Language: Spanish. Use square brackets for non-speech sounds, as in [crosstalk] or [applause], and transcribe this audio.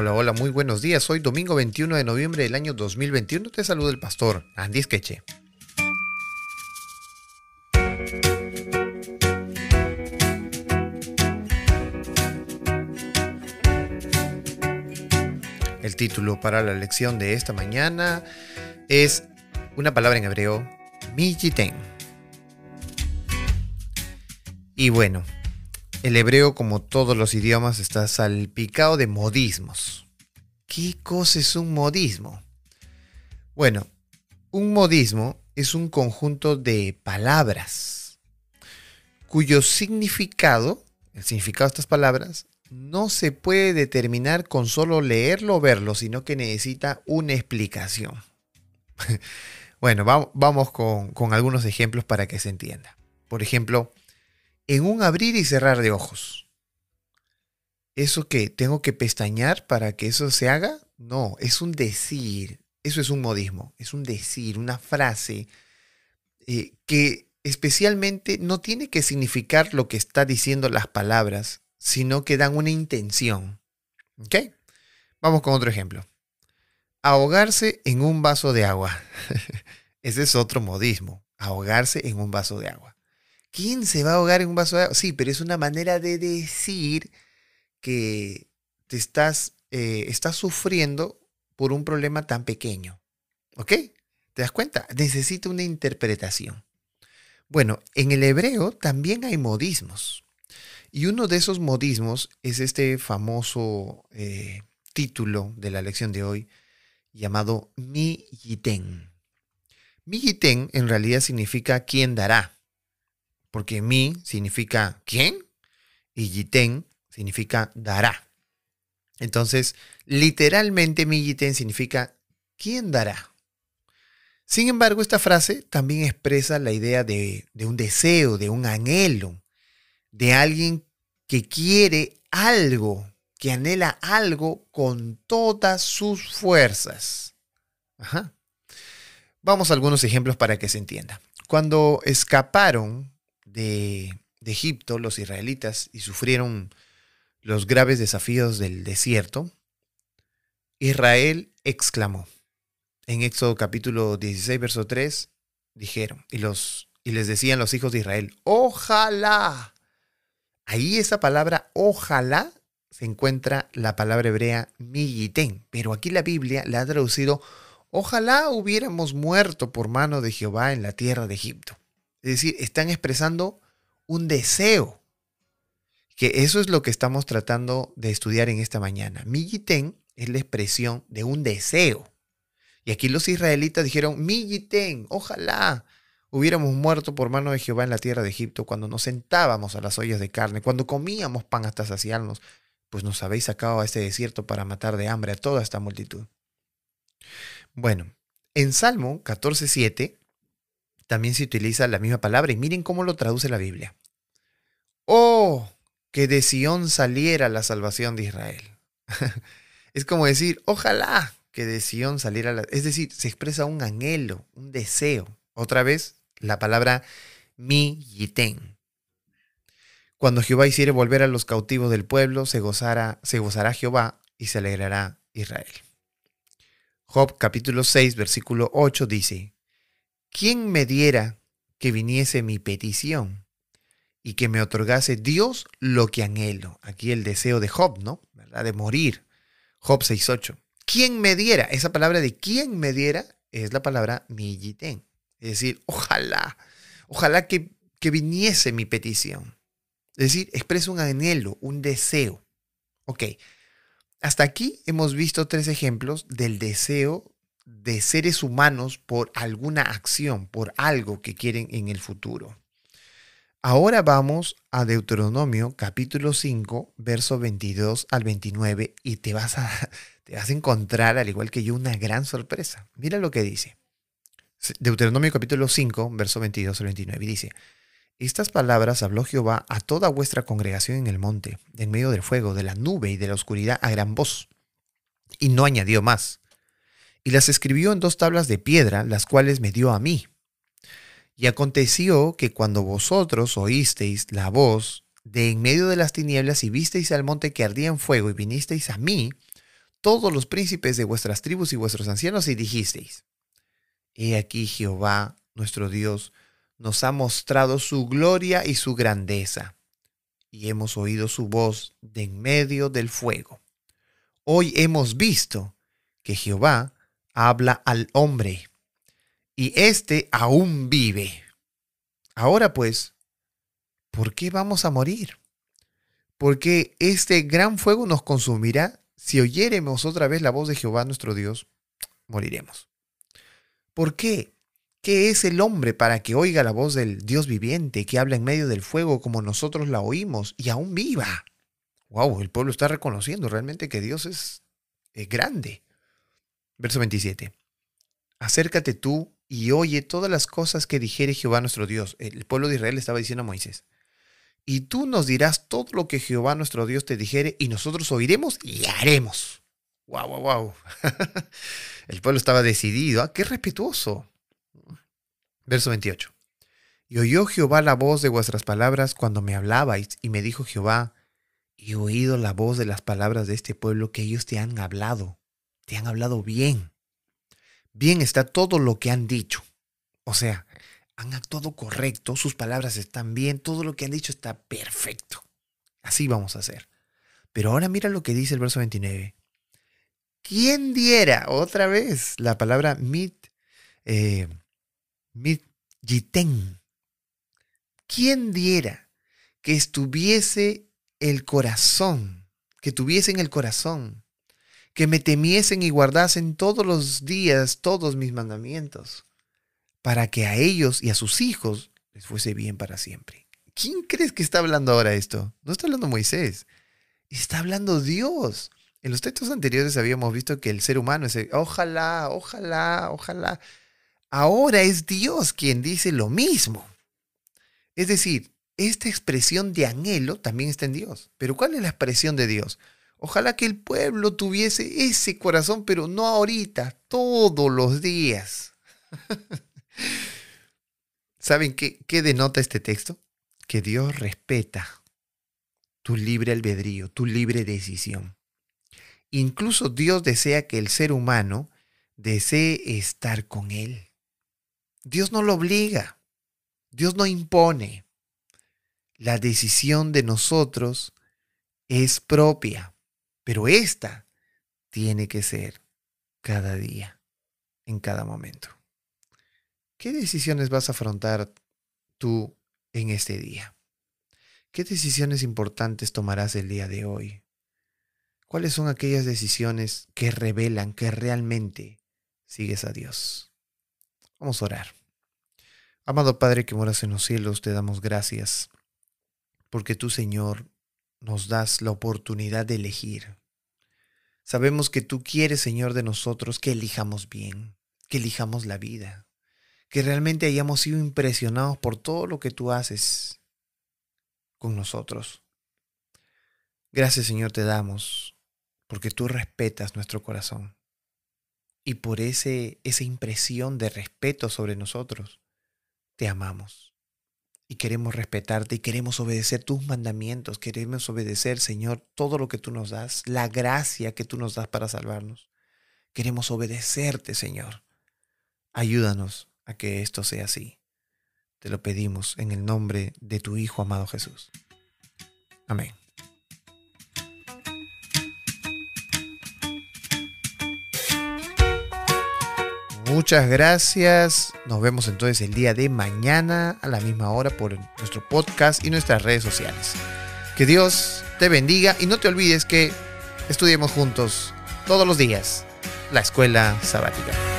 Hola, hola, muy buenos días. Hoy domingo 21 de noviembre del año 2021. Te saluda el pastor Andy Esqueche. El título para la lección de esta mañana es una palabra en hebreo, Mijiten. Y bueno, el hebreo, como todos los idiomas, está salpicado de modismos. ¿Qué cosa es un modismo? Bueno, un modismo es un conjunto de palabras cuyo significado, el significado de estas palabras, no se puede determinar con solo leerlo o verlo, sino que necesita una explicación. [laughs] bueno, vamos con, con algunos ejemplos para que se entienda. Por ejemplo, en un abrir y cerrar de ojos. ¿Eso qué? ¿Tengo que pestañear para que eso se haga? No, es un decir. Eso es un modismo. Es un decir, una frase eh, que especialmente no tiene que significar lo que está diciendo las palabras, sino que dan una intención. ¿Ok? Vamos con otro ejemplo. Ahogarse en un vaso de agua. [laughs] Ese es otro modismo. Ahogarse en un vaso de agua. ¿Quién se va a ahogar en un vaso de agua? Sí, pero es una manera de decir que te estás, eh, estás sufriendo por un problema tan pequeño. ¿Ok? ¿Te das cuenta? Necesita una interpretación. Bueno, en el hebreo también hay modismos. Y uno de esos modismos es este famoso eh, título de la lección de hoy llamado Mi Yiten. Mi Yiten en realidad significa quién dará porque mi significa quién y yiten significa dará. Entonces, literalmente mi yiten significa quién dará. Sin embargo, esta frase también expresa la idea de, de un deseo, de un anhelo, de alguien que quiere algo, que anhela algo con todas sus fuerzas. Ajá. Vamos a algunos ejemplos para que se entienda. Cuando escaparon de, Egipto, los israelitas, y sufrieron los graves desafíos del desierto, Israel exclamó. En Éxodo capítulo 16, verso 3, dijeron, y, los, y les decían los hijos de Israel, ojalá. Ahí esa palabra ojalá se encuentra la palabra hebrea miyiten, pero aquí la Biblia la ha traducido, ojalá hubiéramos muerto por mano de Jehová en la tierra de Egipto. Es decir, están expresando un deseo. Que eso es lo que estamos tratando de estudiar en esta mañana. Milliten es la expresión de un deseo. Y aquí los israelitas dijeron, Milliten, ojalá hubiéramos muerto por mano de Jehová en la tierra de Egipto cuando nos sentábamos a las ollas de carne, cuando comíamos pan hasta saciarnos, pues nos habéis sacado a este desierto para matar de hambre a toda esta multitud. Bueno, en Salmo 14.7 también se utiliza la misma palabra y miren cómo lo traduce la Biblia. Oh, que de Sión saliera la salvación de Israel. [laughs] es como decir, ojalá que de Sión saliera la... Es decir, se expresa un anhelo, un deseo. Otra vez, la palabra mi yiten. Cuando Jehová hiciere volver a los cautivos del pueblo, se gozará, se gozará Jehová y se alegrará Israel. Job capítulo 6, versículo 8 dice, ¿quién me diera que viniese mi petición y que me otorgase Dios lo que anhelo? Aquí el deseo de Job, ¿no? De morir. Job 6.8. ¿Quién me diera? Esa palabra de quién me diera es la palabra milliten. Es decir, ojalá, ojalá que, que viniese mi petición. Es decir, expresa un anhelo, un deseo. Ok, hasta aquí hemos visto tres ejemplos del deseo de seres humanos por alguna acción, por algo que quieren en el futuro. Ahora vamos a Deuteronomio capítulo 5, verso 22 al 29 y te vas a, [laughs] te vas a encontrar, al igual que yo, una gran sorpresa. Mira lo que dice. Deuteronomio capítulo 5, verso 22 al 29 dice, estas palabras habló Jehová a toda vuestra congregación en el monte, en medio del fuego, de la nube y de la oscuridad a gran voz. Y no añadió más y las escribió en dos tablas de piedra, las cuales me dio a mí. Y aconteció que cuando vosotros oísteis la voz de en medio de las tinieblas y visteis al monte que ardía en fuego y vinisteis a mí, todos los príncipes de vuestras tribus y vuestros ancianos y dijisteis, He aquí Jehová, nuestro Dios, nos ha mostrado su gloria y su grandeza, y hemos oído su voz de en medio del fuego. Hoy hemos visto que Jehová habla al hombre, y éste aún vive. Ahora pues, ¿por qué vamos a morir? Porque este gran fuego nos consumirá. Si oyéremos otra vez la voz de Jehová nuestro Dios, moriremos. ¿Por qué? ¿Qué es el hombre para que oiga la voz del Dios viviente que habla en medio del fuego como nosotros la oímos y aún viva? Wow, el pueblo está reconociendo realmente que Dios es, es grande. Verso 27. Acércate tú y oye todas las cosas que dijere Jehová nuestro Dios. El pueblo de Israel estaba diciendo a Moisés. Y tú nos dirás todo lo que Jehová nuestro Dios te dijere y nosotros oiremos y haremos. Wow, wow, wow. el pueblo estaba decidido. ¿ah? Qué respetuoso. Verso 28. Y oyó Jehová la voz de vuestras palabras cuando me hablabais, y me dijo Jehová, he oído la voz de las palabras de este pueblo que ellos te han hablado, te han hablado bien. Bien está todo lo que han dicho. O sea, han actuado correcto, sus palabras están bien, todo lo que han dicho está perfecto. Así vamos a hacer. Pero ahora mira lo que dice el verso 29. ¿Quién diera otra vez la palabra mit, eh, ¿Quién diera que estuviese el corazón, que tuviesen el corazón, que me temiesen y guardasen todos los días todos mis mandamientos, para que a ellos y a sus hijos les fuese bien para siempre? ¿Quién crees que está hablando ahora esto? No está hablando Moisés, está hablando Dios. En los textos anteriores habíamos visto que el ser humano es, ojalá, ojalá, ojalá. Ahora es Dios quien dice lo mismo. Es decir, esta expresión de anhelo también está en Dios. Pero ¿cuál es la expresión de Dios? Ojalá que el pueblo tuviese ese corazón, pero no ahorita, todos los días. [laughs] ¿Saben qué, qué denota este texto? Que Dios respeta tu libre albedrío, tu libre decisión. Incluso Dios desea que el ser humano desee estar con Él. Dios no lo obliga, Dios no impone. La decisión de nosotros es propia, pero esta tiene que ser cada día, en cada momento. ¿Qué decisiones vas a afrontar tú en este día? ¿Qué decisiones importantes tomarás el día de hoy? ¿Cuáles son aquellas decisiones que revelan que realmente sigues a Dios? Vamos a orar. Amado Padre que moras en los cielos, te damos gracias porque tú, Señor, nos das la oportunidad de elegir. Sabemos que tú quieres, Señor, de nosotros que elijamos bien, que elijamos la vida, que realmente hayamos sido impresionados por todo lo que tú haces con nosotros. Gracias, Señor, te damos porque tú respetas nuestro corazón y por ese, esa impresión de respeto sobre nosotros te amamos y queremos respetarte y queremos obedecer tus mandamientos, queremos obedecer, Señor, todo lo que tú nos das, la gracia que tú nos das para salvarnos. Queremos obedecerte, Señor. Ayúdanos a que esto sea así. Te lo pedimos en el nombre de tu Hijo amado Jesús. Amén. Muchas gracias. Nos vemos entonces el día de mañana a la misma hora por nuestro podcast y nuestras redes sociales. Que Dios te bendiga y no te olvides que estudiemos juntos todos los días la escuela sabática.